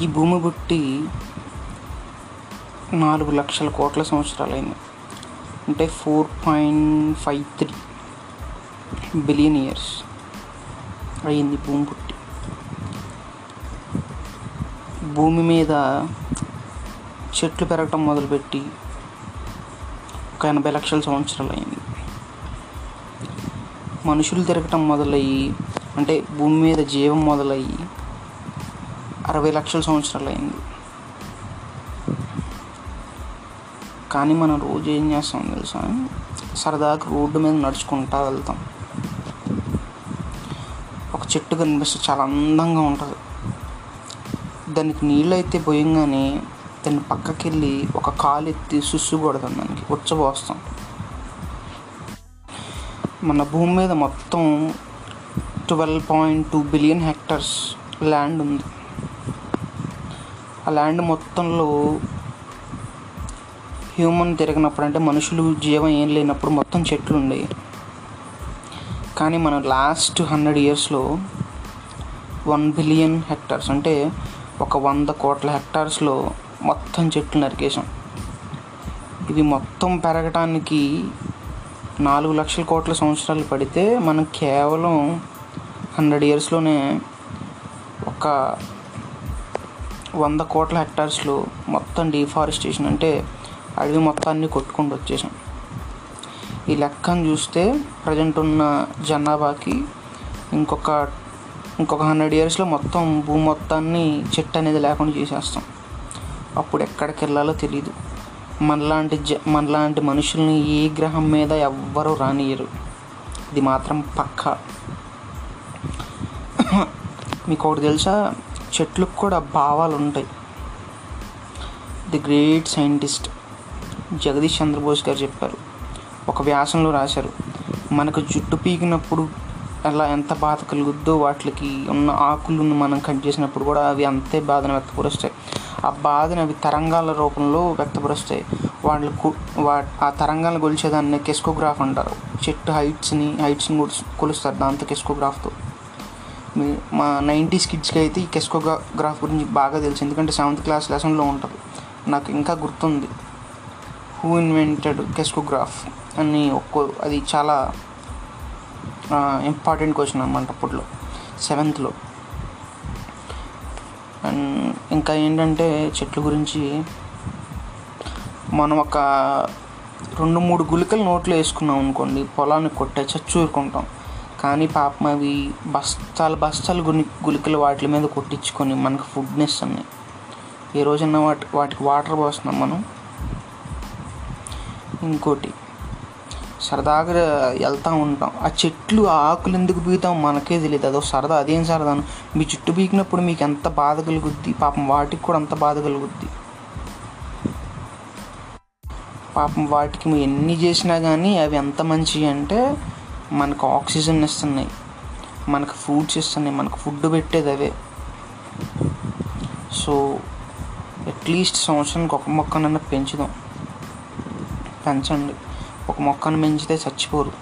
ఈ భూమి పుట్టి నాలుగు లక్షల కోట్ల సంవత్సరాలైంది. అంటే four point five three billion years అయింది భూమి పుట్టి భూమి మీద చెట్లు పెరగటం మొదలుపెట్టి ఒక ఎనభై లక్షల సంవత్సరాలు అయింది మనుషులు తిరగటం మొదలయ్యి అంటే భూమి మీద జీవం మొదలయ్యి అరవై లక్షల సంవత్సరాలు అయింది. కానీ మనం రోజు ఏం చేస్తాం తెలుసా? సరదాగా రోడ్డు మీద నడుచుకుంటా వెళ్తాం. ఒక చెట్టు కనిపిస్తే చాలా అందంగా ఉంటుంది. దానికి నీళ్ళు అయితే పోయంగానే దాన్ని పక్కకి వెళ్ళి ఒక కాలు ఎత్తి సుస్సు కొడతాం దానికి ఉచ్చబోస్తాం. మన భూమి మీద మొత్తం twelve point two billion hectares land ఉంది. ఆ ల్యాండ్ మొత్తంలో హ్యూమన్ తిరిగినప్పుడు అంటే మనుషులు జీవం ఏం లేనప్పుడు మొత్తం చెట్లు ఉండేవి కానీ మనం లాస్ట్ హండ్రెడ్ ఇయర్స్లో వన్ బిలియన్ హెక్టార్స్ అంటే ఒక వంద కోట్ల హెక్టార్స్లో మొత్తం చెట్లు నరికేసాం ఇది మొత్తం పెరగటానికి నాలుగు లక్షల కోట్ల సంవత్సరాలు పడితే మనం కేవలం హండ్రెడ్ ఇయర్స్లోనే ఒక వంద కోట్ల హెక్టార్స్లో మొత్తం డిఫారెస్టేషన్ అంటే అడవి మొత్తాన్ని కొట్టుకుంటూ వచ్చేసాం. ఈ లెక్కను చూస్తే ప్రజెంట్ ఉన్న జనాభాకి ఇంకొక ఇంకొక హండ్రెడ్ ఇయర్స్లో మొత్తం భూమి మొత్తాన్ని చెట్టు అనేది లేకుండా చేసేస్తాం. అప్పుడు ఎక్కడికి వెళ్ళాలో తెలియదు మనలాంటి జ మనలాంటి మనుషుల్ని ఏ గ్రహం మీద ఎవ్వరూ రానియరు ఇది మాత్రం పక్కా. మీకు ఒకటి తెలుసా? చెట్లకు కూడా భావాలు ఉంటాయి the great scientist Jagadish Chandrabose గారు చెప్పారు. ఒక వ్యాసంలో రాశారు మనకు జుట్టు పీకినప్పుడు అలా ఎంత బాధ కలుగుద్దో వాటికి ఉన్న ఆకులను మనం కట్ చేసినప్పుడు కూడా అవి అంతే బాధను వ్యక్తపరుస్తాయి. ఆ బాధను అవి తరంగాల రూపంలో వ్యక్తపరుస్తాయి. వాళ్ళకు వా ఆ తరంగాలను కొలిచేదాన్ని కెస్కోగ్రాఫ్ అంటారు. చెట్టు హైట్స్ని హైట్స్ని కొలుస్తారు దాంతో కెస్కోగ్రాఫ్తో. మా నైంటీస్ కిడ్స్కి అయితే ఈ కెస్కోగ్రాఫ్ గురించి బాగా తెలుసు. ఎందుకంటే సెవెంత్ క్లాస్ లెసన్లో ఉంటుంది నాకు ఇంకా గుర్తుంది. హూ ఇన్వెంటెడ్ కెస్కోగ్రాఫ్ అని ఒక్కో అది చాలా ఇంపార్టెంట్ క్వశ్చన్ అనమాట అప్పట్లో. సెవెంత్లో అండ్ ఇంకా ఏంటంటే చెట్ల గురించి మనం ఒక రెండు మూడు గుళికలు నోట్లో వేసుకున్నాం అనుకోండి పొలాన్ని కొట్టే చచ్చూరుకుంటాం కానీ పాపం అవి బస్తాలు బస్తాలు గుని గుళికలు వాటి మీద కొట్టించుకొని మనకు ఫుడ్ని ఇస్తున్నాయి ఏ రోజన్నా వాటి వాటికి వాటర్ పోస్తున్నాం మనం. ఇంకోటి సరదాగా వెళ్తూ ఉంటాం. ఆ చెట్లు ఆకులు ఎందుకు బీగుతాం మనకే తెలియదు అదో సరదా అదేం సరదా మీ చుట్టూ బీకినప్పుడు మీకు ఎంత బాధ కలుగుద్ది? పాపం వాటికి కూడా అంత బాధ కలుగుద్ది. పాపం వాటికి మేము ఎన్ని చేసినా కానీ అవి ఎంత మంచివి అంటే మనకు ఆక్సిజన్ ఇస్తున్నాయి మనకు ఫ్రూట్స్ ఇస్తున్నాయి మనకు ఫుడ్ పెట్టేది అవే. సో అట్లీస్ట్ సంవత్సరానికి ఒక మొక్కనన్నా పెంచుదాం. పెంచండి. ఒక మొక్కను పెంచితే చచ్చిపోరు.